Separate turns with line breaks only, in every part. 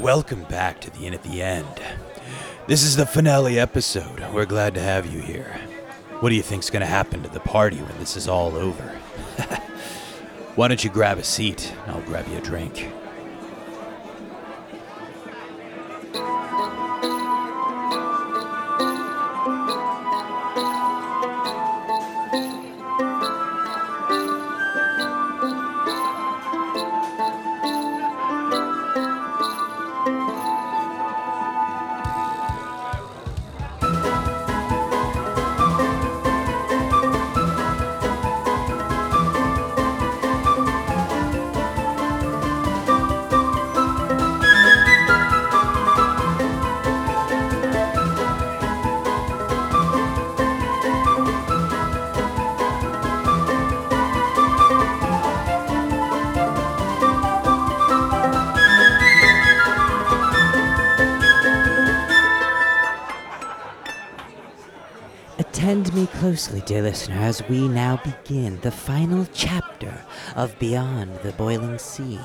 Welcome back to the Inn at the End. This is the finale episode. We're glad to have you here. What do you think's gonna happen to the party when this is all over? Why don't you grab a seat? I'll grab you a drink.
Dear listener, as we now begin the final chapter of Beyond the Boiling Sea.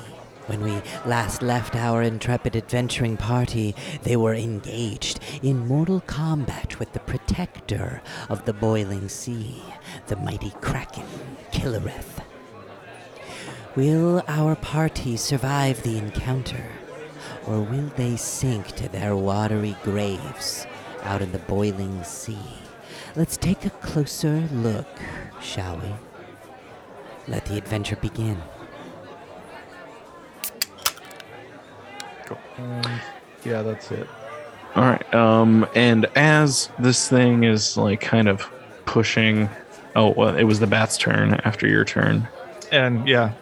When we last left our intrepid adventuring party, they were engaged in mortal combat with the protector of the boiling sea, the mighty Kraken, Killereth. Will our party survive the encounter, or will they sink to their watery graves out in the boiling sea? Let's take a closer look, shall we? Let the adventure begin.
Yeah, that's it.
All right. Um, and as this thing is like kind of pushing, oh, well, it was the bat's turn after your turn,
And yeah,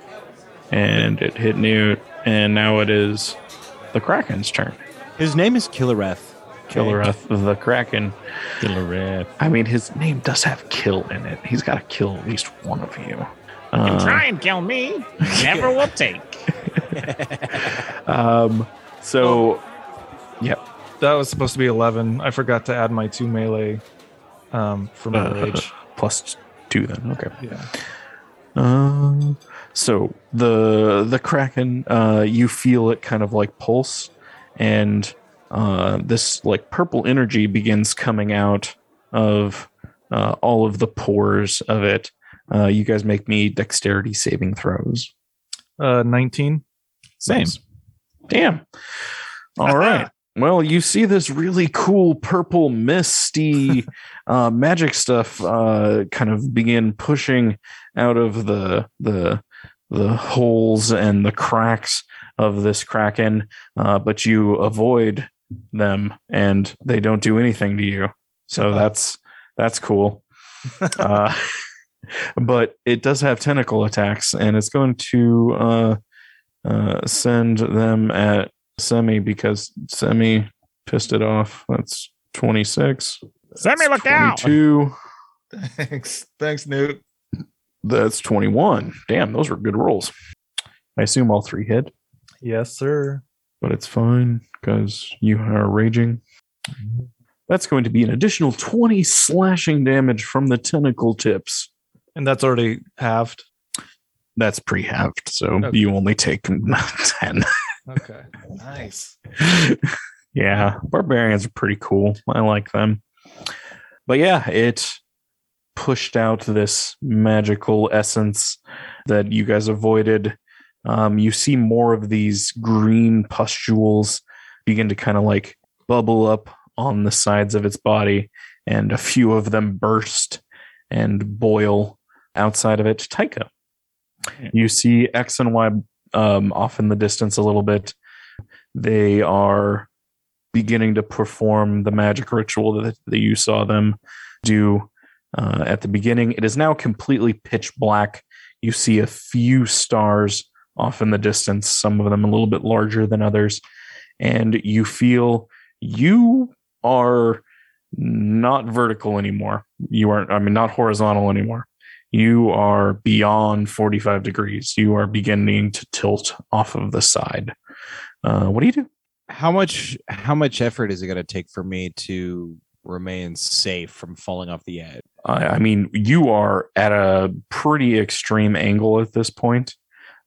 and it hit Newt, and now it is the Kraken's turn.
His name is Killereth.
Killereth the Kraken.
Killereth.
I mean, his name does have kill in it. He's got to kill at least one of you.
You
Uh,
try and kill me, never will take.
um, so, yeah.
that was supposed to be 11. I forgot to add my two melee um, for my
Uh,
rage.
plus two then. Okay.
Yeah.
Um, so the the kraken, uh, you feel it kind of like pulse, and uh, this like purple energy begins coming out of uh, all of the pores of it. Uh, you guys make me dexterity saving throws.
Uh, 19.
Same.
Nice. Damn. All right. Well, you see this really cool purple misty uh, magic stuff uh, kind of begin pushing out of the the the holes and the cracks of this kraken, uh, but you avoid them and they don't do anything to you. So that's that's cool. uh, but it does have tentacle attacks, and it's going to uh, uh, send them at Semi because Semi pissed it off. That's 26.
Semi, look out!
22.
Thanks. Thanks, Newt.
That's 21. Damn, those were good rolls. I assume all three hit,
Yes, sir.
But it's fine because you are raging. That's going to be an additional 20 slashing damage from the tentacle tips.
And that's already halved.
That's pre halved, so
Okay.
you only take 10.
Okay. Nice.
yeah, barbarians are pretty cool. I like them. But yeah, it pushed out this magical essence that you guys avoided. Um, you see more of these green pustules begin to kind of like bubble up on the sides of its body, and a few of them burst and boil outside of it. Tycho, you see X and Y um, off in the distance a little bit. They are beginning to perform the magic ritual that, that you saw them do uh, at the beginning. It is now completely pitch black. You see a few stars off in the distance, some of them a little bit larger than others. And you feel you are not vertical anymore. You aren't, I mean, not horizontal anymore. You are beyond 45 degrees. You are beginning to tilt off of the side. Uh, what do you do?
How much how much effort is it going to take for me to remain safe from falling off the edge?
I, I mean, you are at a pretty extreme angle at this point.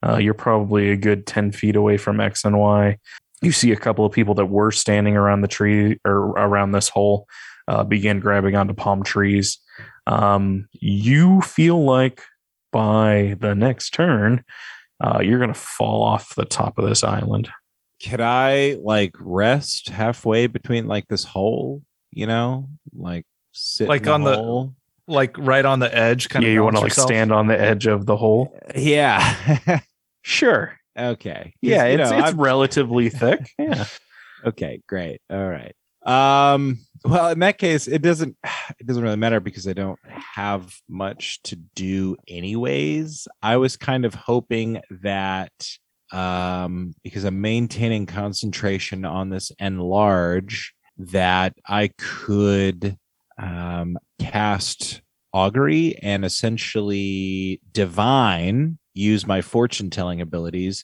Uh, you're probably a good 10 feet away from X and Y. you see a couple of people that were standing around the tree or around this hole uh, begin grabbing onto palm trees. Um, you feel like by the next turn, uh, you're going to fall off the top of this island.
Could I like rest halfway between like this hole? You know, like sit
Like
in
on the-
hole?
Like right on the edge, kind
yeah,
of.
you want to like
yourself.
stand on the edge of the hole.
Yeah.
Sure.
Okay.
Yeah, it's
know,
it's
I'm-
relatively thick. Yeah.
Okay, great. All right. Um well in that case it doesn't it doesn't really matter because I don't have much to do anyways. I was kind of hoping that um because I'm maintaining concentration on this enlarge that I could um cast augury and essentially divine use my fortune telling abilities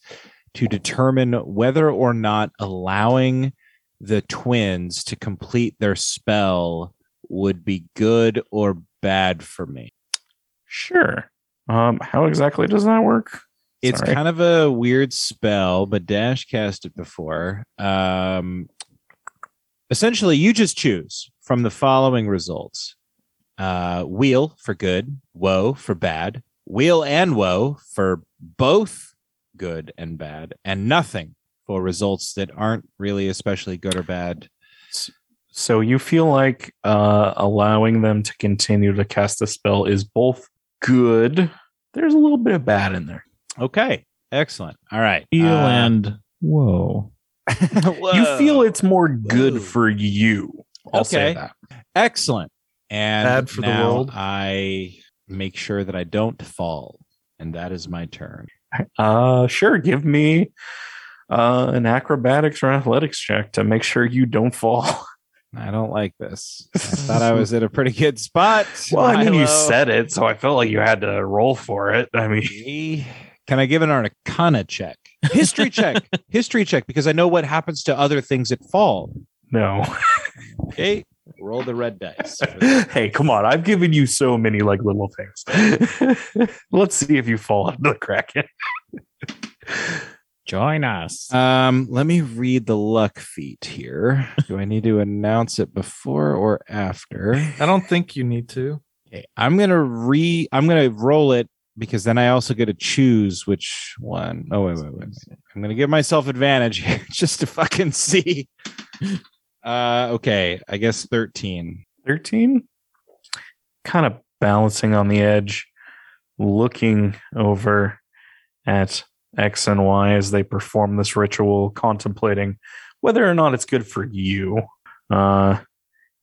to determine whether or not allowing the twins to complete their spell would be good or bad for me.
Sure. Um, how exactly does that work?
It's
Sorry.
kind of a weird spell, but Dash cast it before. Um, essentially, you just choose from the following results uh, weal for good, woe for bad, weal and woe for both good and bad, and nothing for results that aren't really especially good or bad.
So you feel like uh, allowing them to continue to cast the spell is both good. There's a little bit of bad in there.
Okay, excellent. All right.
Feel
Uh,
and woe.
You feel it's more good
Whoa.
for you. I'll say
Okay.
that.
excellent. And
Bad for the
now
world.
I make sure that I don't fall, and that is my turn.
Uh, sure. Give me uh, an acrobatics or athletics check to make sure you don't fall.
I don't like this. I thought I was in a pretty good spot.
well, I mean, you said it, so I felt like you had to roll for it. I mean,
Can I give an arcana check? History check. History check because I know what happens to other things that fall.
no.
Okay. Roll the red dice.
hey, come on. I've given you so many like little things. Let's see if you fall into the kraken.
Join us.
Um, let me read the luck feat here. Do I need to announce it before or after?
I don't think you need to.
Okay, I'm gonna re. I'm gonna roll it because then I also get to choose which one. Oh wait, wait, wait. wait. I'm gonna give myself advantage here just to fucking see. Uh, okay. I guess thirteen.
13 kind of balancing on the edge looking over at x and y as they perform this ritual contemplating whether or not it's good for you uh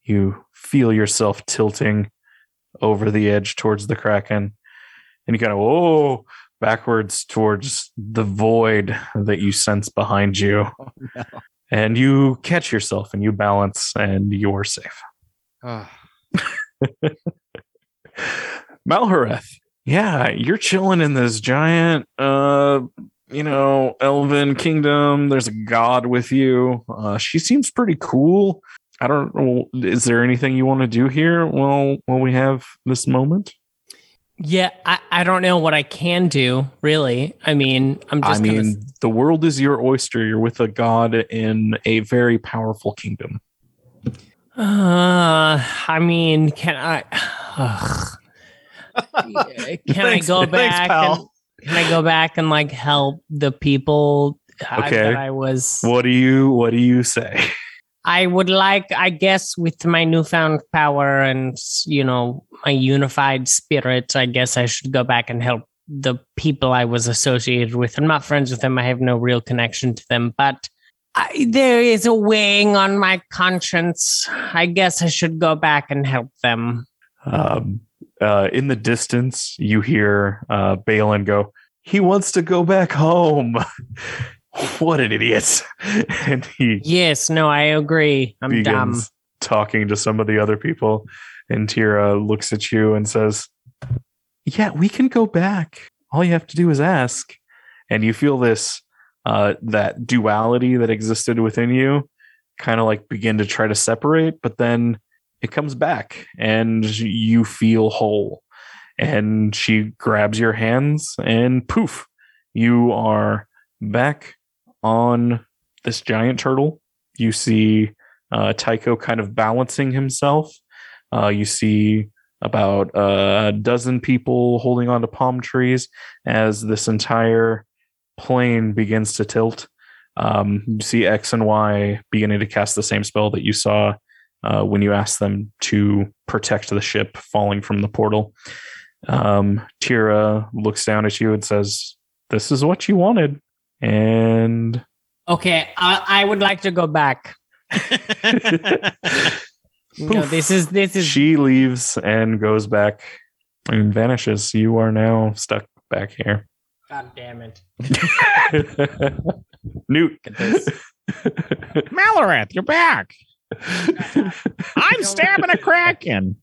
you feel yourself tilting over the edge towards the kraken and you kind of oh backwards towards the void that you sense behind you
no.
And you catch yourself and you balance and you're safe
Ah,
Malhareth. Yeah, you're chilling in this giant uh you know, elven kingdom. There's a god with you. Uh she seems pretty cool. I don't know is there anything you want to do here while while we have this moment?
Yeah, I, I don't know what I can do, really. I mean, I'm
I
just
mean,
gonna,
the world is your oyster. You're with a god in a very powerful kingdom.
uh, I mean, can I ugh. Can
Thanks,
I go
thanks,
back
pal.
and can I go back and like help the people I-
Okay.
that I was
What do you what do you say?
I would like, I guess, with my newfound power and you know my unified spirit, I guess I should go back and help the people I was associated with. I'm not friends with them. I have no real connection to them, but I, there is a weighing on my conscience. I guess I should go back and help them.
Um, uh, in the distance, you hear uh, Balin go, He wants to go back home. what an idiot. and he
Yes, no, I agree. I'm dumb.
talking to some of the other people. And Tira looks at you and says, Yeah, we can go back. All you have to do is ask. And you feel this, uh, that duality that existed within you kind of like begin to try to separate, but then it comes back and you feel whole. And she grabs your hands and poof, you are back on this giant turtle. You see uh, Tycho kind of balancing himself. Uh, you see about a dozen people holding onto palm trees as this entire plane begins to tilt. Um, you see X and Y beginning to cast the same spell that you saw uh, when you asked them to protect the ship falling from the portal. Um, Tira looks down at you and says, This is what you wanted. And
Okay, I, I would like to go back. No, this is this is
she leaves and goes back and vanishes. You are now stuck back here.
God damn it.
Newt.
Malhareth, you're back. I'm stabbing a kraken.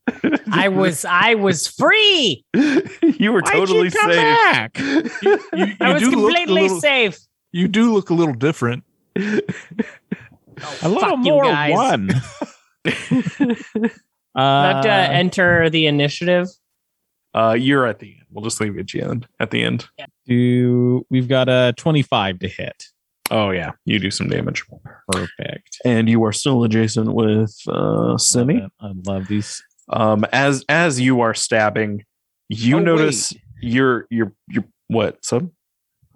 I was I was free.
you were
Why'd
totally
you come
safe.
back?
You, you
I was
do look a
completely
little,
safe.
You do look a little different.
A little more
guys.
one.
Not to
uh,
enter the initiative.
Uh, you're at the end. We'll just leave it at the end. At the end.
do we've got a 25 to hit.
Oh yeah, you do some damage,
Perfect.
and you are still adjacent with uh, Simi.
I love these.
Um, as as you are stabbing, you
Oh,
notice your your your what? So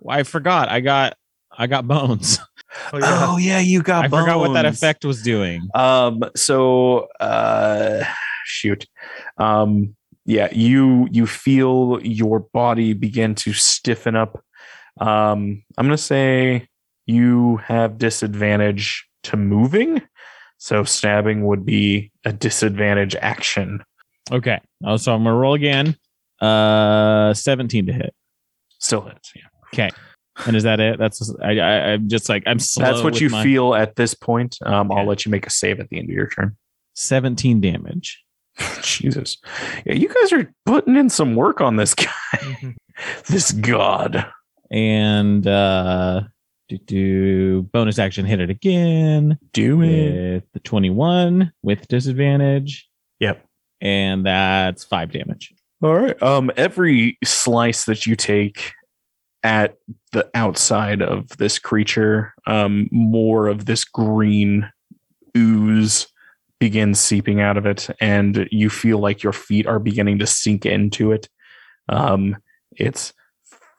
I forgot. I got I got bones.
Oh, yeah.
oh yeah, you got.
I forgot what that effect was doing.
Um. So, uh, shoot. Um. Yeah. You you feel your body begin to stiffen up. Um. I'm gonna say you have disadvantage to moving. So stabbing would be a disadvantage action.
Okay. Oh, so I'm gonna roll again. Uh, 17 to hit.
Still hits. Yeah.
Okay. And is that it? That's I, I I'm just like I'm slow.
That's what you
my-
feel at this point. Um. I'll let you make a save at the end of your turn.
17 damage.
Jesus. Yeah. You guys are putting in some work on this guy.
Mhm.
this god.
And uh do, do bonus action hit it again
Do it.
with the 21 with disadvantage.
Yep.
And that's five damage.
All right. Um, every slice that you take at the outside of this creature, um, more of this green ooze begins seeping out of it, and you feel like your feet are beginning to sink into it. Um, it's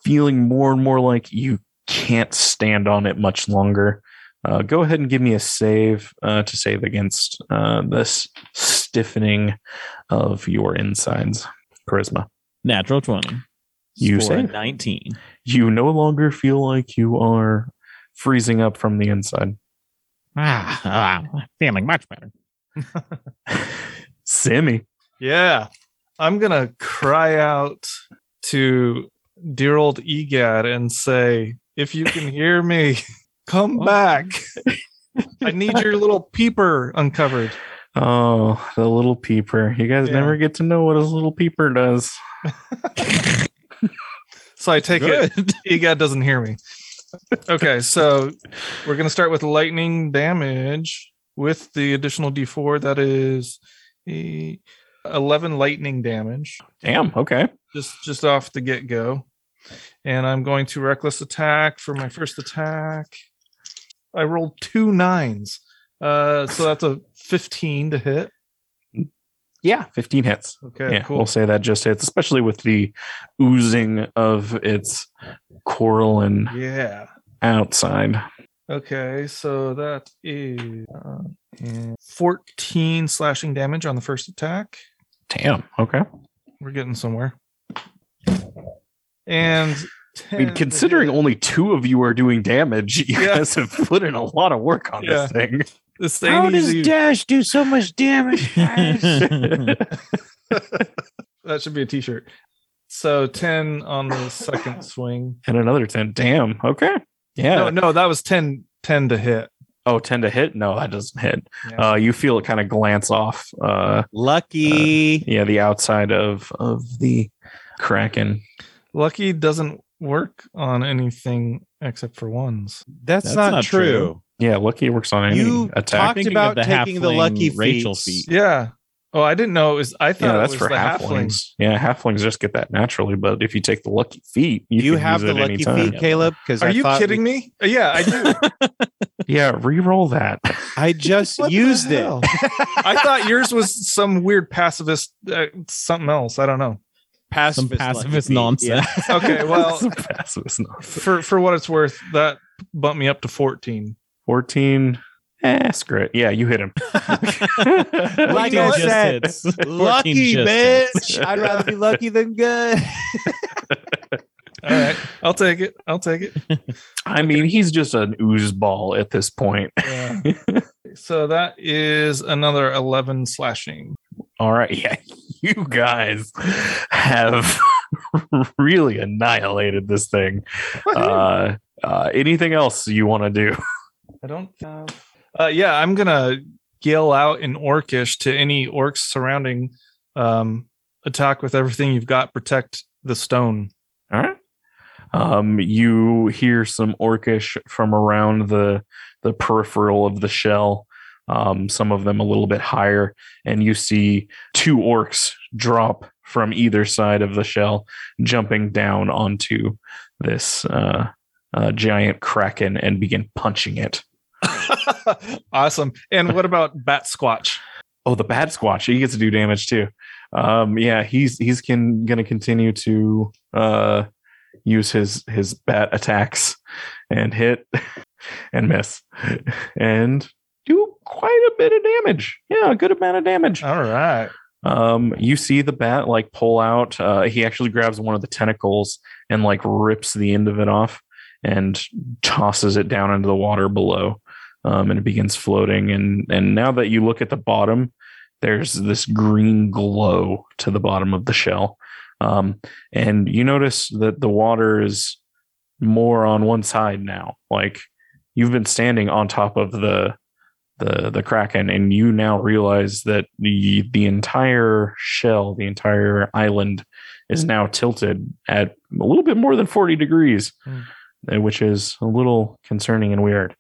feeling more and more like you can't stand on it much longer. Uh, go ahead and give me a save uh, to save against uh, this stiffening of your insides. Charisma.
Natural 20.
You
For
say?
19.
You no longer feel like you are freezing up from the inside.
Ah, ah, feeling much better.
Simmy.
Yeah. I'm going to cry out to dear old Egad and say, if you can hear me, come oh. back. I need your little peeper uncovered.
Oh, the little peeper. You guys
Yeah.
never get to know what his little peeper does.
So I take it Egad doesn't hear me. Okay, so we're going to start with lightning damage with the additional d4. That is a 11 lightning damage.
Damn. Okay.
just just off the get go. And I'm going to reckless attack for my first attack. I rolled two nines. Uh, so that's a 15 to hit.
Yeah. 15 hits.
Okay,
yeah.
cool.
We'll say that just hits, especially with the oozing of its coral and
Yeah.
outside.
Okay, so that is uh, 14 slashing damage on the first attack.
Damn. Okay.
We're getting somewhere. And
I mean, considering only two of you are doing damage, you
Yeah.
guys have put in a lot of work on
Yeah.
this thing.
this ain't easy.
Dash do so much damage,
that should be a t-shirt. So 10 on the second swing.
And another 10. Damn. Okay. Yeah.
No, no, that was 10 10 to hit.
Oh, 10 to hit? No, that doesn't hit.
Yeah.
Uh, you feel it kind of glance off. Uh,
Lucky.
yeah, the outside of of the kraken.
Lucky doesn't work on anything except for ones.
that's,
That's
not,
not
true.
true.
Yeah, lucky works on any
You
attack.
talked
Thinking
about
the
taking the lucky
Rachel
feats.
feat.
Yeah. Oh, I didn't know it was. I thought
Yeah,
it
that's
was
for
the
halflings.
halflings.
Yeah, halflings just get that naturally, but if you take the lucky feat, you,
You
can
have
use
the
it
lucky
anytime.
feat, Caleb? Because
Are you kidding me? Uh, Yeah, I do.
Yeah, re-roll that.
I just used it.
I thought yours was some weird pacifist, uh, something else. I don't know.
Pacifist,
Some pacifist
lucky me.
nonsense.
Yeah.
Okay, well,
Some pacifist nonsense.
for for what it's worth, that bumped me up to fourteen.
14. Eh, screw it. Yeah, you hit him.
Like I said, Lucky, bitch. I'd rather be lucky than good.
All right, I'll take it. I'll take it.
I mean, he's just an ooze ball at this point.
Yeah. so that is another eleven slashing.
All right. Yeah, you guys have really annihilated this thing. Uh, uh, anything else you want to do?
I don't have. Uh, yeah, I'm gonna yell out in Orcish to any orcs surrounding. Um, attack with everything you've got. Protect the stone.
All right. Um, you hear some orcish from around the the peripheral of the shell. Um, some of them a little bit higher, and you see two orcs drop from either side of the shell, jumping down onto this uh, uh, giant kraken and begin punching it.
awesome. And what about Bat Squatch?
Oh, the Bat Squatch, he gets to do damage too. Um, yeah, he's he's can gonna continue to uh use his his bat attacks and hit and miss and quite a bit of damage. Yeah, a good amount of damage.
All right.
Um, you see the bat like pull out. Uh, he actually grabs one of the tentacles and like rips the end of it off and tosses it down into the water below. Um, and it begins floating. And and now that you look at the bottom, there's this green glow to the bottom of the shell. Um, and you notice that the water is more on one side now. Like you've been standing on top of the the the kraken and you now realize that the the entire shell the entire island is now tilted at a little bit more than 40 degrees
Hmm.
uh, which is a little concerning and weird.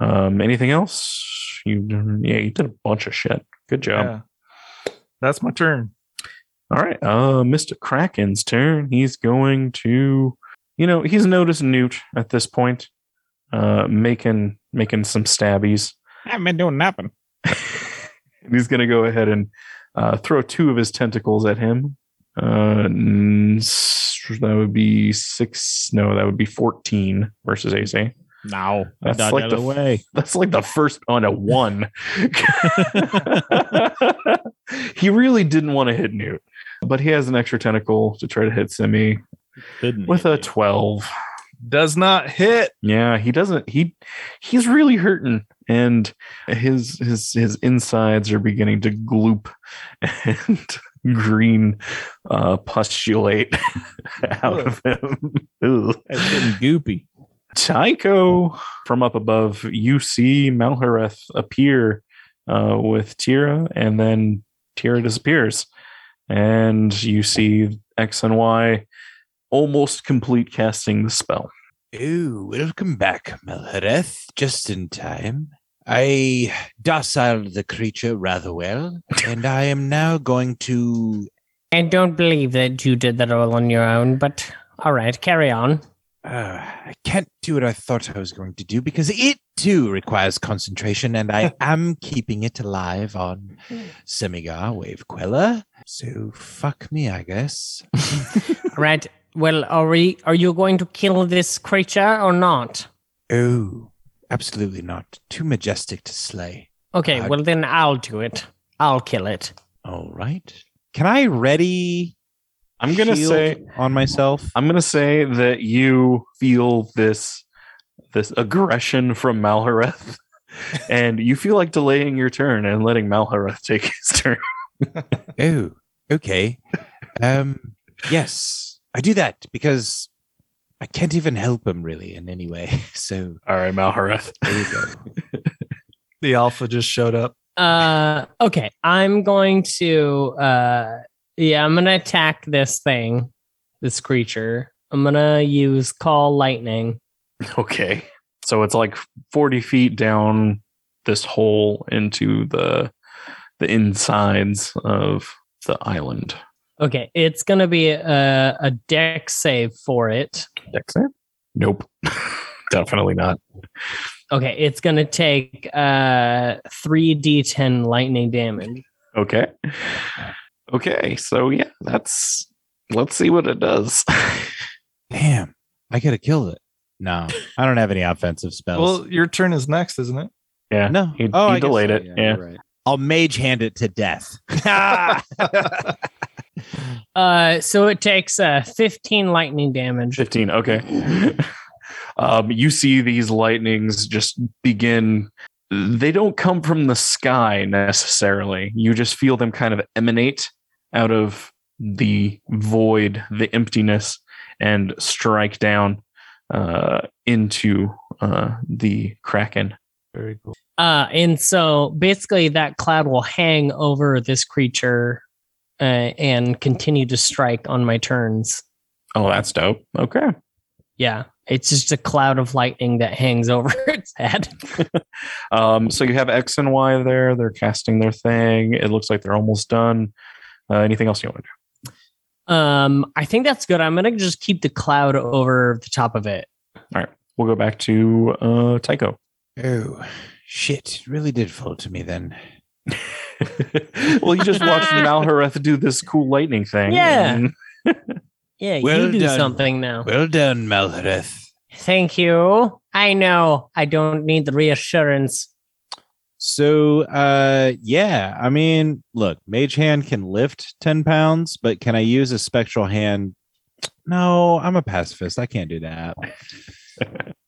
Um anything else? You yeah you did a bunch of shit. Good job.
Yeah. That's my turn.
all right uh mr kraken's turn. He's going to you know he's noticed newt at this point uh making making some stabbies
I haven't been doing nothing.
and he's going to go ahead and uh, throw two of his tentacles at him. Uh, that would be six. No, that would be 14 versus AC.
No, I
That's like the
the way.
That's like the first on a one. he really didn't want to hit Newt, but he has an extra tentacle to try to hit Simi
Couldn't
with a
you.
12.
Does not hit.
Yeah, he doesn't. He he's really hurting, and his his his insides are beginning to gloop, and green uh, pustulate out of him. Ugh.
It's getting goopy.
Tycho, from up above, you see Malhareth appear uh, with Tira, and then Tira disappears, and you see X and Y almost complete casting the spell.
Oh, welcome back, Malhareth. Just in time. I dociled the creature rather well, and I am now going to.
I don't believe that you did that all on your own, but all right, carry on.
Uh, I can't do what I thought I was going to do because it too requires concentration, and I am keeping it alive on Semigar Wave Queller. So fuck me, I guess.
All right. Well, are we? Are you going to kill this creature or not?
Oh, absolutely not. Too majestic to slay.
Okay.
Uh,
well, then I'll do it. I'll kill it.
All right. Can I ready?
I'm gonna say
on myself.
I'm gonna say that you feel this this aggression from Malhareth, and you feel like delaying your turn and letting Malhareth take his turn.
Oh, okay. Um, yes, I do that because I can't even help him really in any way. So
All right, Malhareth.
there you go.
The alpha just showed up.
Uh. Okay. I'm going to. Uh. Yeah. I'm gonna attack this thing, this creature. I'm gonna use call lightning.
Okay. So it's like 40 feet down this hole into the the insides of the island.
Okay. It's gonna be a a Dex save for it.
Dex save? Nope. definitely not.
Okay, it's gonna take uh three d10 lightning damage.
Okay. Okay, so yeah, that's let's see what it does.
Damn, I could have killed it. No, I don't have any offensive spells.
Well, your turn is next, isn't it?
yeah.
no,
he-
oh,
he delayed
so.
it, yeah.
you're right. I'll mage hand it to death.
Uh so it takes uh 15 lightning damage.
15 okay um you see these lightnings just begin they don't come from the sky necessarily you just feel them kind of emanate out of the void the emptiness and strike down uh into uh the kraken
Very cool.
Uh and so basically that cloud will hang over this creature uh, and continue to strike on my turns.
oh that's dope okay
Yeah, it's just a cloud of lightning that hangs over its head.
um so you have x and y there they're casting their thing it looks like they're almost done uh, anything else you want to do
Um, I think that's good. I'm gonna just keep the cloud over the top of it.
All right, we'll go back to uh tycho
oh shit! Really did fall to me then.
well, you just watched Malhareth do this cool lightning thing.
Yeah.
and-
Yeah,
Well
you do
done.
something now.
Well done, Malhareth.
Thank you. I know. I don't need the reassurance.
So, uh, yeah, I mean, look, Mage Hand can lift 10 pounds, but can I use a Spectral Hand? No, I'm a pacifist. I can't do that.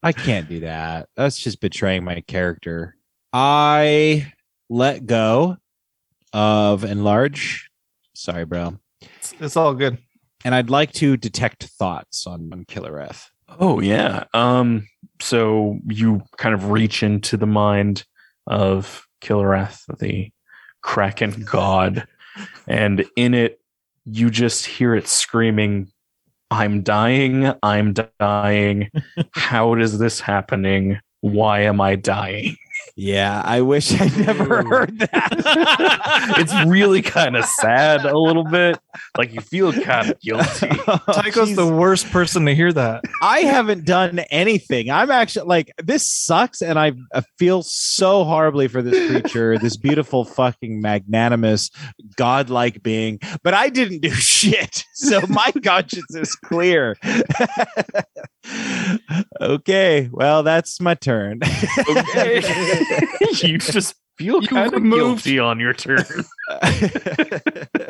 I can't do that. That's just betraying my character. I let go of Enlarge. Sorry, bro.
It's, it's all good.
And I'd like to detect thoughts on, on Killereth.
oh yeah. Um. So you kind of reach into the mind of Killereth, the Kraken god, and in it, you just hear it screaming, "I'm dying! I'm dying! How is this happening? Why am I dying?"
Yeah, I wish I never heard that.
it's really kind of sad a little bit. Like you feel kind of guilty.
Tycho's the worst person to hear that.
I haven't done anything. I'm actually like this sucks, and I, I feel so horribly for this creature, this beautiful, fucking magnanimous, godlike being. But I didn't do shit, so my conscience is clear. Okay, well, that's my turn.
Okay. you just feel
You
kind of
moved.
guilty on your turn.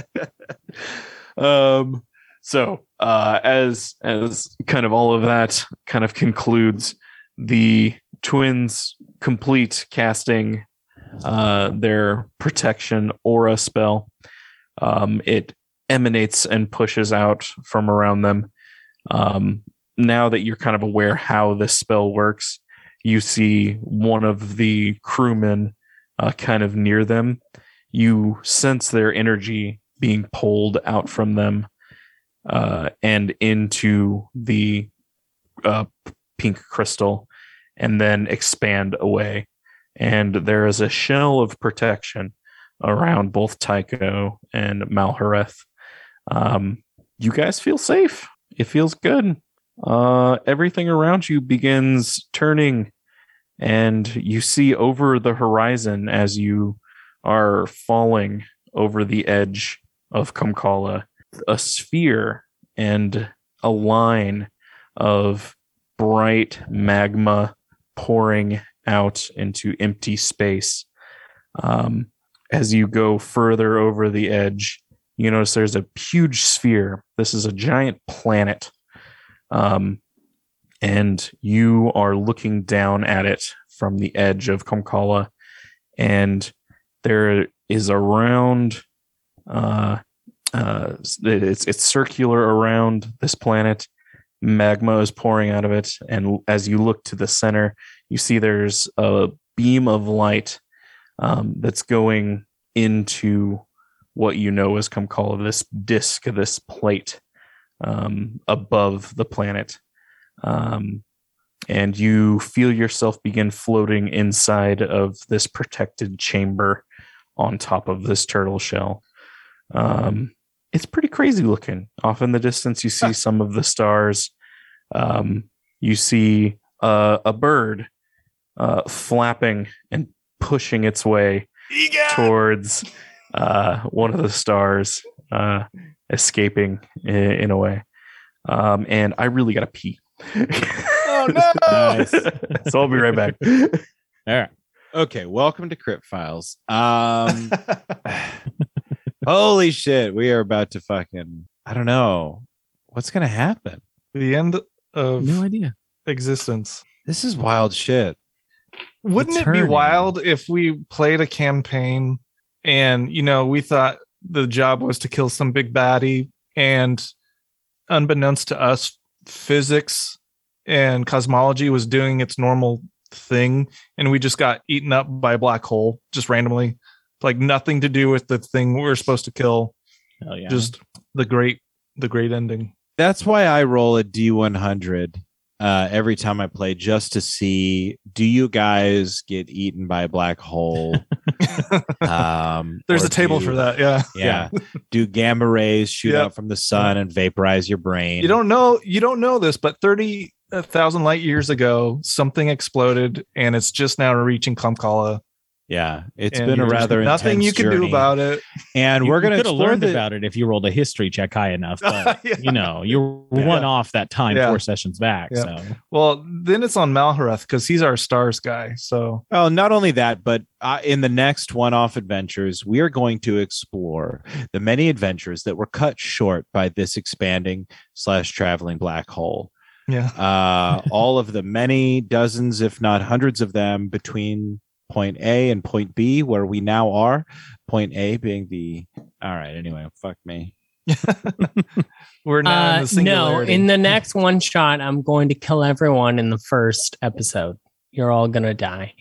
um so uh as as kind of all of that kind of concludes the twins complete casting uh their protection aura spell um it emanates and pushes out from around them um now that you're kind of aware how this spell works you see one of the crewmen uh, kind of near them you sense their energy being pulled out from them uh, and into the uh, pink crystal and then expand away. And there is a shell of protection around both Tycho and Malhareth. Um, you guys feel safe. It feels good. Uh, everything around you begins turning, and you see over the horizon as you are falling over the edge of Kamkala, a sphere and a line of bright magma pouring out into empty space. Um, as you go further over the edge, you notice there's a huge sphere. This is a giant planet. Um, and you are looking down at it from the edge of Kamkala, and there is a round uh uh it's it's circular around this planet. Magma is pouring out of it. And as you look to the center you see there's a beam of light um, that's going into what you know as Kamkala, this disk, this plate um, above the planet. Um, and you feel yourself begin floating inside of this protected chamber on top of this turtle shell. Um, it's pretty crazy looking. Off in the distance, you see some of the stars. Um, you see uh, a bird uh, flapping and pushing its way towards uh, one of the stars, uh, escaping in, in a way. Um, and I really gotta pee.
Oh no!
Nice.
so I'll be right back.
All right.
Okay, welcome to Crypt Files. Um, holy shit, we are about to fucking. I don't know what's gonna happen.
the end of
No idea.
existence.
This is wild shit.
Wouldn't it be wild if we played a campaign and you know we thought the job was to kill some big baddie and unbeknownst to us physics and cosmology was doing its normal thing. And we just got eaten up by a black hole just randomly. Like nothing to do with the thing we were supposed to kill.
Hell yeah.
just the great the great ending.
That's why I roll a D100 uh, every time I play, just to see do you guys get eaten by a black hole? um,
there's a table
do-
for that yeah
Yeah. do gamma rays shoot out from the sun and vaporize your brain?
You don't know you don't know this, but thirty thousand light years ago, something exploded, and it's just now reaching Kamkala.
Yeah, it's
and
been a rather
nothing you can do about it.
and
You-
we're gonna
could have
explore
learned
the,
about it if you rolled a history check high enough. But
Yeah.
you know, you're
Yeah.
one off that time
Yeah.
four sessions back.
Yeah.
So
Well, then it's on Malhareth because he's our stars guy. So
Well, not only that, but uh, in the next one-off adventures, we are going to explore the many adventures that were cut short by this expanding slash traveling black hole.
yeah,
Uh, all of the many dozens, if not hundreds of them, between point A and point B, where we now are. Point A being the all right. Anyway, fuck me.
we're now in
Uh,
the
no, in the next one shot, I'm going to kill everyone in the first episode. You're all gonna die.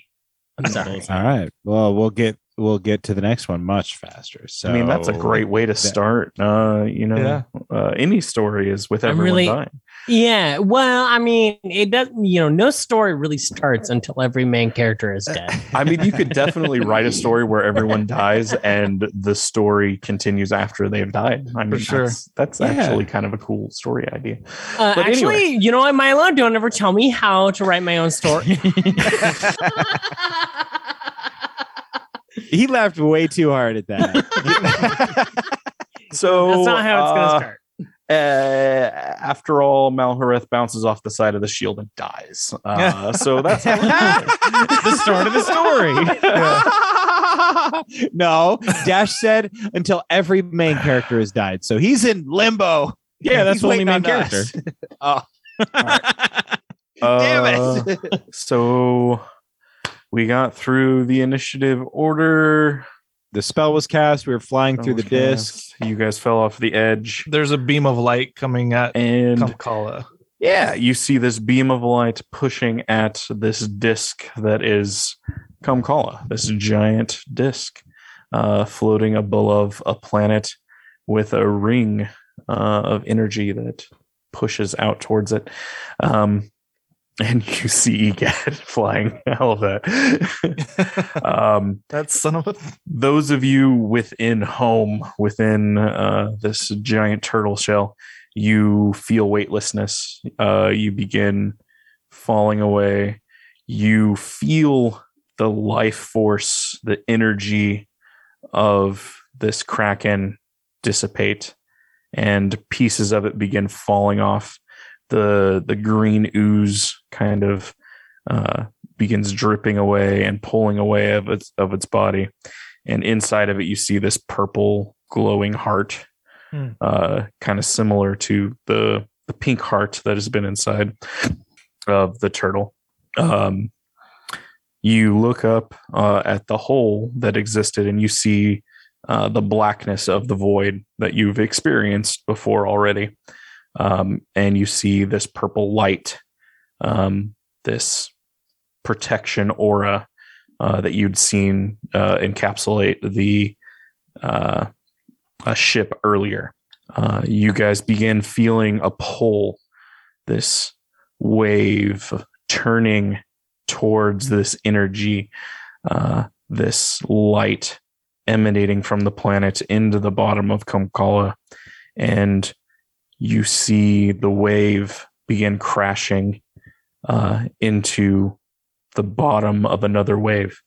I'm sorry.
All right. Well, we'll get we'll get to the next one much faster. So
I mean, that's a great way to start. Uh, you know,
Yeah.
uh, any story is with
I'm
everyone
really-
dying.
Yeah, well, I mean, it doesn't. You know, no story really starts until every main character is dead.
I mean, you could definitely write a story where everyone dies and the story continues after they've died. I mean,
sure.
that's, that's
Yeah.
actually kind of a cool story idea.
Uh,
But
actually,
anyway.
you know what, Milo? Don't ever tell me how to write my own story.
he laughed way too hard at that.
So
That's not how it's
uh,
gonna start.
Uh, after all, Malhareth bounces off the side of the shield and dies. Uh, so that's
the start of the story.
no, Dash said until every main character has died. So he's in limbo.
Yeah, that's
He's
the only main
on
character.
us. oh, damn it.
Uh, so we got through the initiative order.
the spell was cast. We were flying through the
Okay.
disc.
You guys fell off the edge.
There's a beam of light coming at
And
Kamkala.
yeah, you see this beam of light pushing at this disc that is Kamkala, this giant disc uh, floating above a planet with a ring uh, of energy that pushes out towards it. Um, and you see Egad flying all of that. um,
that son of a
those of you within home, within uh, this giant turtle shell, you feel weightlessness. Uh, you begin falling away. You feel the life force, the energy of this kraken dissipate, and pieces of it begin falling off. The the green ooze kind of uh, begins dripping away and pulling away of its of its body. And inside of it you see this purple glowing heart
Hmm.
uh, kind of similar to the the pink heart that has been inside of the turtle. Um, you look up uh, at the hole that existed and you see uh, the blackness of the void that you've experienced before already um, and you see this purple light um, this protection aura uh, that you'd seen uh, encapsulate the uh, a ship earlier. Uh, you guys begin feeling a pull, this wave turning towards this energy, uh, this light emanating from the planet into the bottom of Kamkala, and you see the wave begin crashing uh, into the bottom of another wave,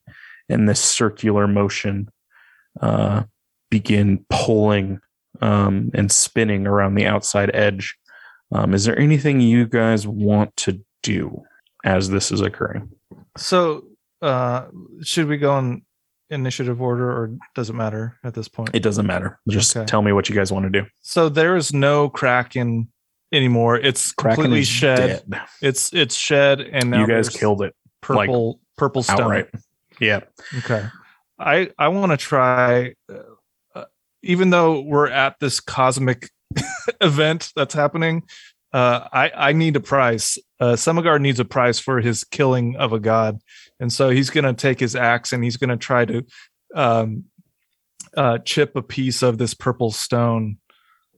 and this circular motion uh, begin pulling um, and spinning around the outside edge. Um, is there anything you guys want to do as this is occurring?
So, uh, should we go in initiative order, or does it matter at this point?
It doesn't matter. Just
Okay.
tell me what you guys want to do.
so there is no Kraken anymore. It's
Kraken
completely shed.
dead.
It's it's shed, and now
You guys killed it
purple purple stone.
outright. Yeah.
Okay. I I want to try, uh, uh, even though we're at this cosmic event that's happening. Uh, I I need a prize. Uh, Semagar needs a prize for his killing of a god, and so he's gonna take his axe and he's gonna try to um, uh, chip a piece of this purple stone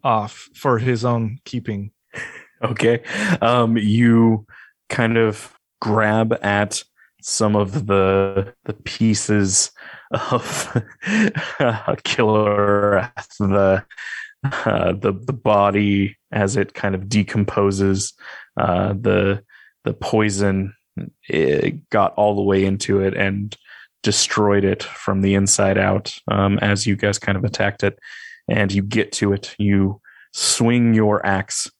off for his own keeping.
Okay. Um, you kind of grab at some of the the pieces of a killer the uh, the the body as it kind of decomposes. Uh, the the poison got all the way into it and destroyed it from the inside out. Um, as you guys kind of attacked it, and you get to it, you swing your axe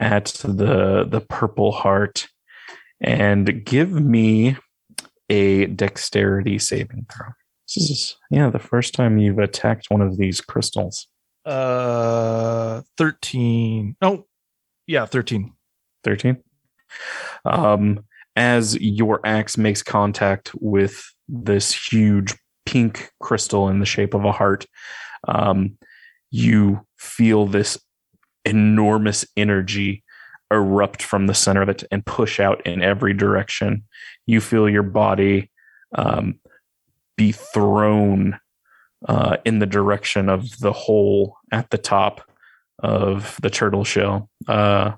at the the purple heart and give me a dexterity saving throw. This is yeah the first time you've attacked one of these crystals.
Uh, thirteen. Oh, yeah, thirteen.
13 um as your axe makes contact with this huge pink crystal in the shape of a heart um you feel this enormous energy erupt from the center of it and push out in every direction. You feel your body um be thrown uh in the direction of the hole at the top of the turtle shell. Uh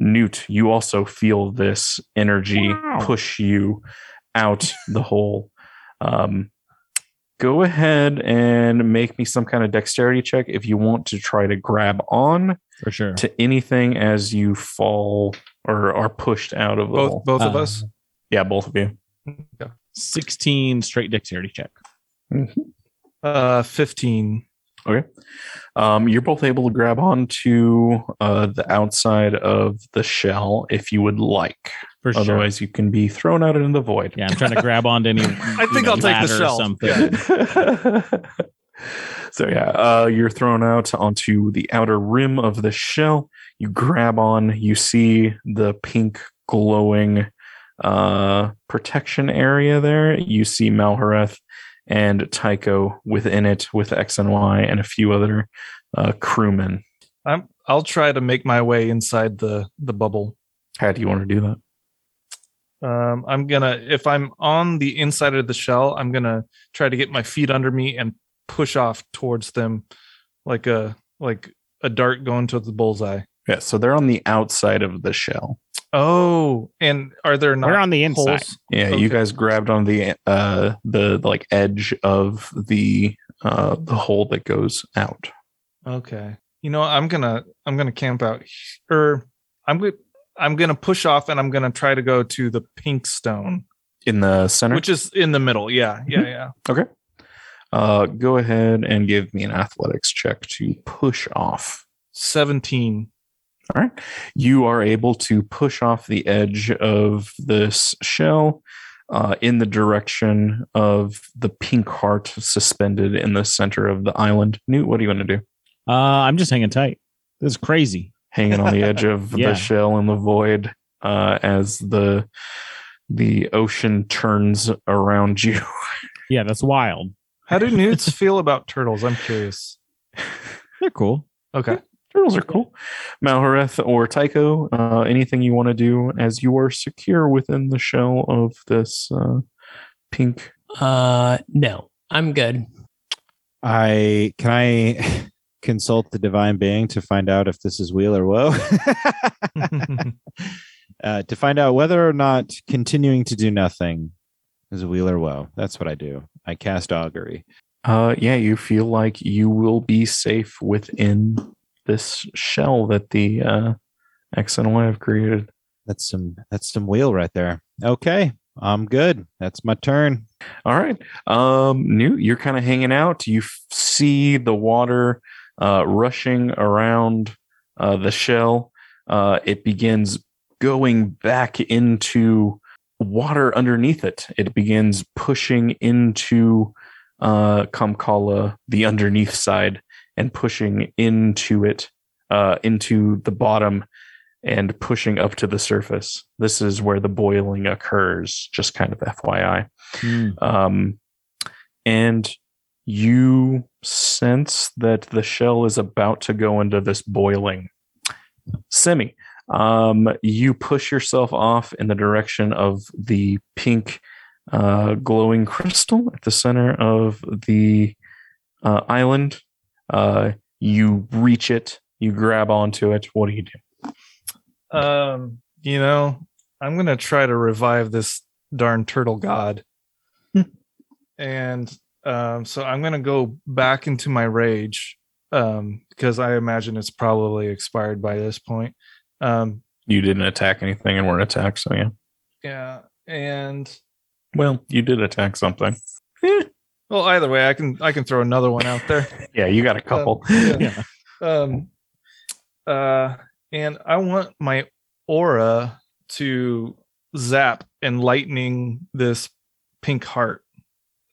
Newt, you also feel this energy push you out the hole. Um, go ahead and make me some kind of dexterity check if you want to try to grab on
For sure.
to anything as you fall or are pushed out of the
Both
hole.
both of
Uh,
us.
Yeah, both of you.
16 straight dexterity check.
Uh, fifteen.
Okay. Um, you're both able to grab onto uh, the outside of the shell if you would like.
For sure.
Otherwise, you can be thrown out into the void.
Yeah, I'm trying to grab onto any.
I think I'll take the shell.
Something.
Yeah.
so yeah, uh, you're thrown out onto the outer rim of the shell. You grab on. You see the pink glowing uh, protection area there. You see Malhareth and Tycho within it with X and Y and a few other uh, crewmen.
I'm. I'll try to make my way inside the the bubble.
How do you want to do that?
Um, I'm gonna if I'm on the inside of the shell, I'm gonna try to get my feet under me and push off towards them, like a like a dart going to the bullseye.
Yeah, so they're on the outside of the shell.
Oh, and are there not
We're on the inside.
holes?
Yeah, you guys grabbed on the uh the, the like edge of the uh the hole that goes out.
Okay. You know, I'm gonna I'm gonna camp out, or I'm going I'm gonna push off and I'm gonna try to go to the pink stone,
In the center.
which is in the middle. Yeah, yeah, yeah.
okay. Uh go ahead and give me an athletics check to push off.
Seventeen.
All right. You are able to push off the edge of this shell uh, in the direction of the pink heart suspended in the center of the island. Newt, what do you want to do?
Uh, I'm just hanging tight. This is crazy.
Hanging on the edge of
Yeah.
the shell in the void uh, as the the ocean turns around you.
Yeah, that's wild.
How do newts feel about turtles? I'm curious.
They're cool.
Okay.
Turtles are cool. Malhareth or Tycho, uh, anything you want to do as you are secure within the shell of this uh, pink
Uh, no, I'm good.
I can I consult the divine being to find out if this is weal or woe. uh, to find out whether or not continuing to do nothing is weal or woe. That's what I do. I cast augury.
Uh, yeah, you feel like you will be safe within this shell that the uh, X and Y have created.
That's some that's some weal right there. Okay, I'm good. That's my turn.
All right. Um, Newt, you're kind of hanging out. You f- see the water uh, rushing around uh, the shell. Uh, it begins going back into water underneath it. It begins pushing into uh, Kamkala, the underneath side, and pushing into it, uh, into the bottom and pushing up to the surface. This is where the boiling occurs, just kind of FYI. Um, and you sense that the shell is about to go into this boiling. Semi, um, you push yourself off in the direction of the pink uh, glowing crystal at the center of the uh, island. Uh, you reach it, you grab onto it. What do you do?
Um, you know, I'm gonna try to revive this darn turtle god. and um, so I'm gonna go back into my rage. Um, because I imagine it's probably expired by this point. Um,
You didn't attack anything and weren't attacked, so yeah.
yeah, and
Well, you did attack something.
Well, either way, I can I can throw another one out there.
Yeah, you got a couple.
yeah. Um, uh, and I want my aura to zap and lightning this pink heart,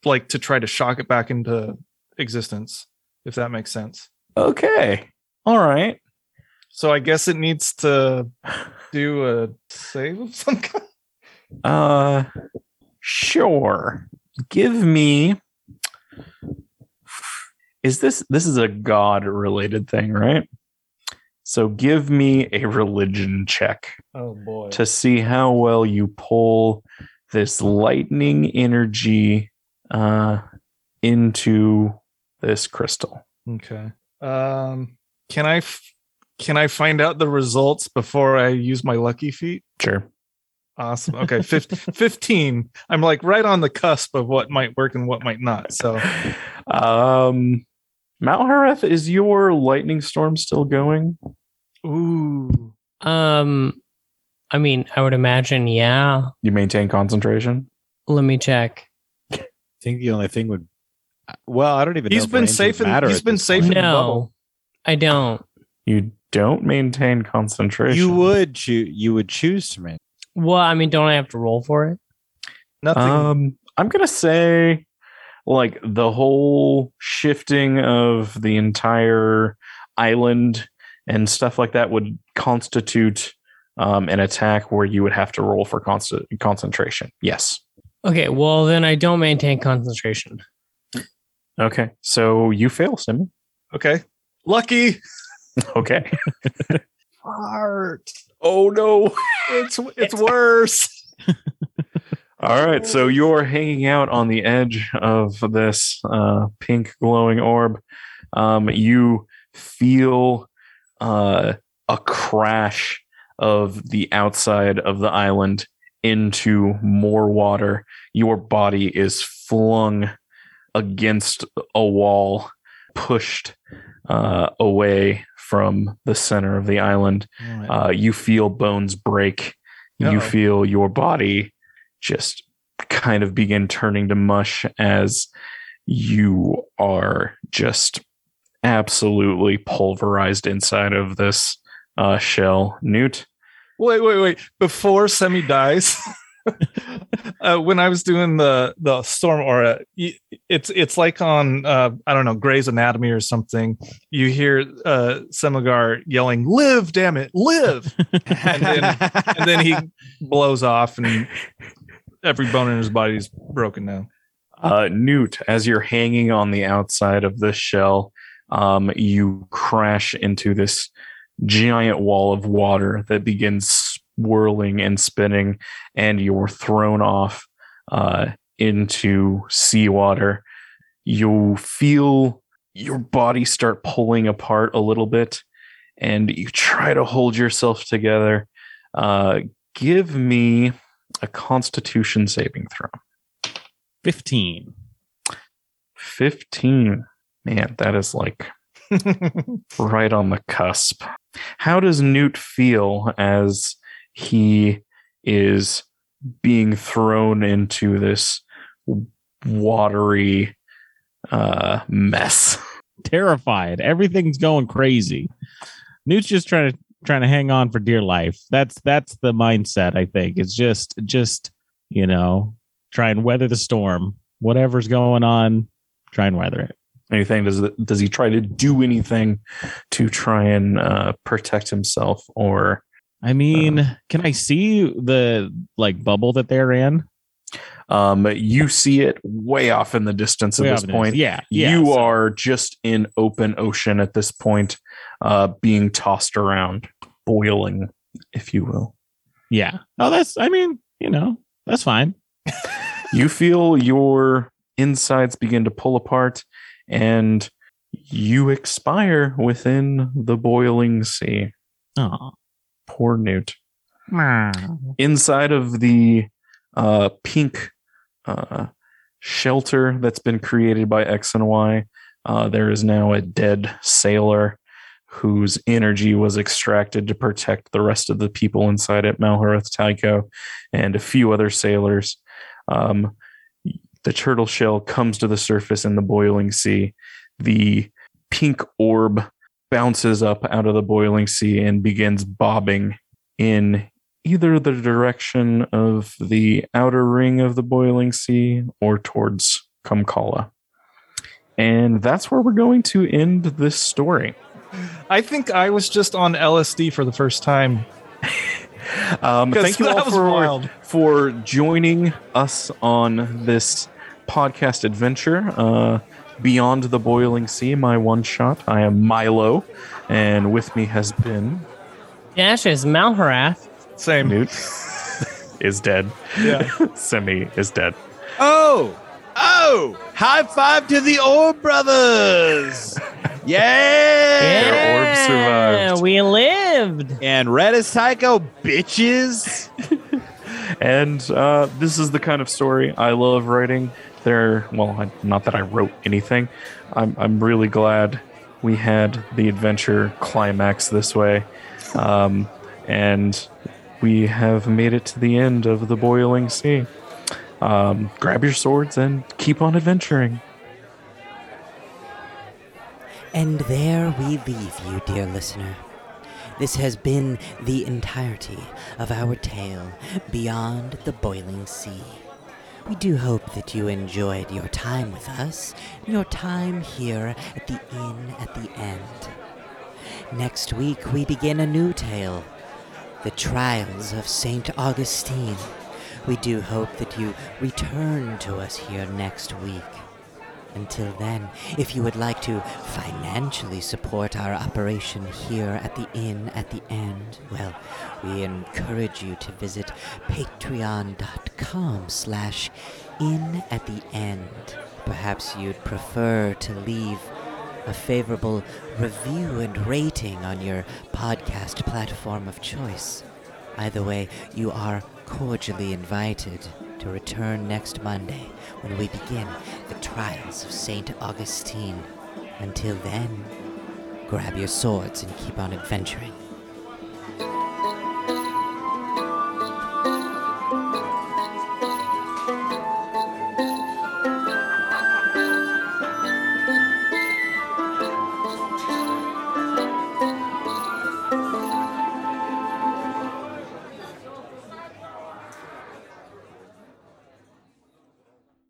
like to try to shock it back into existence, if that makes sense.
Okay. All right.
So I guess it needs to do a save of some kind.
Uh sure. Give me Is this this is a god related thing, right? So give me a religion check
Oh boy.
to see how well you pull this lightning energy uh into this crystal.
Okay. Um, can I f- can I find out the results before I use my lucky feat?
Sure.
Awesome. Okay, fif- 15. I'm like right on the cusp of what might work and what might not. So,
Um Malhareth, is your lightning storm still going?
ooh.
Um, I mean, I would imagine, yeah.
You maintain concentration?
Let me check.
I think the only thing would. Well, I don't even.
He's
know if
been
range would
safe in-
matter
he's
at
been safe
point.
in- the
no,
bubble.
I don't.
You don't maintain concentration.
You would choose. You would choose to maintain.
Well, I mean, don't I have to roll for it?
Nothing.
Um, I'm gonna say, like the whole shifting of the entire island and stuff like that would constitute um, an attack where you would have to roll for const- concentration. Yes.
Okay, well, then I don't maintain concentration.
Okay. So you fail, Simon.
okay. Lucky.
Okay.
Fart.
Oh no.
It's it's worse.
All right, so you're hanging out on the edge of this uh, pink glowing orb. Um, you feel uh, a crash of the outside of the island into more water. Your body is flung against a wall, pushed uh, away from the center of the island. Uh, you feel bones break. You
Uh-oh.
feel your body just kind of begin turning to mush as you are just absolutely pulverized inside of this uh, shell. Newt,
Wait, wait, wait. Before Semi dies, uh, when I was doing the the storm aura, it's it's like on uh, I don't know Grey's Anatomy or something. You hear uh, Semigar yelling, "Live, damn it, live!" and then and then he blows off, and every bone in his body is broken now.
uh, Newt, as you're hanging on the outside of this shell, um, you crash into this giant wall of water that begins swirling and spinning, and you're thrown off uh, into seawater. You feel your body start pulling apart a little bit, and you try to hold yourself together. Uh, give me a Constitution saving throw.
15.
15. Man, that is like right on the cusp. How does Newt feel as he is being thrown into this watery uh, mess.
Terrified. Everything's going crazy. Newt's just trying to trying to hang on for dear life. That's that's the mindset. I think it's just just you know try and weather the storm. Whatever's going on, try and weather it.
Anything does does he try to do anything to try and uh, protect himself or
I mean, can I see the like bubble that they're in?
um, you see it way off in the distance
Way
at this point.
Yeah, yeah,
you
so-
are just in open ocean at this point, uh, being tossed around, boiling, if you will.
Yeah. Oh, that's. I mean, you know, that's fine.
you feel your insides begin to pull apart and you expire within the boiling sea.
Oh.
Poor Newt. Inside of the uh, pink uh, shelter that's been created by X and Y, uh, there is now a dead sailor whose energy was extracted to protect the rest of the people inside it, Malhareth Tycho, and a few other sailors. Um, the turtle shell comes to the surface in the boiling sea. The pink orb bounces up out of the boiling sea and begins bobbing in either the direction of the outer ring of the boiling sea or towards Kumkala. And that's where we're going to end this story.
I think I was just on LSD for the first time.
Um, thank you all for,
wild.
for joining us on this podcast adventure. Uh, Beyond the Boiling Sea, my one shot. I am Milo, and with me has been
Dash is Malhareth.
Same.
Newt is dead.
Yeah.
Semi is dead.
Oh, oh! High five to the Orb Brothers! Yeah!
Their orb survived.
we lived.
And Red is Psycho, bitches!
And uh, this is the kind of story I love writing. There, well, I, not that I wrote anything. I'm I'm really glad we had the adventure climax this way, um, and we have made it to the end of the boiling sea. Um, grab your swords and keep on adventuring.
And there we leave you, dear listener. This has been the entirety of our tale beyond the boiling sea. We do hope that you enjoyed your time with us, your time here at the inn at the end. Next week, we begin a new tale The Trials of St. Augustine. We do hope that you return to us here next week. Until then, if you would like to financially support our operation here at the inn at the end, well, we encourage you to visit patreon.com slash inn at the end. Perhaps you'd prefer to leave a favorable review and rating on your podcast platform of choice. Either way, you are cordially invited to return next Monday when we begin the trials of St. Augustine. Until then, grab your swords and keep on adventuring.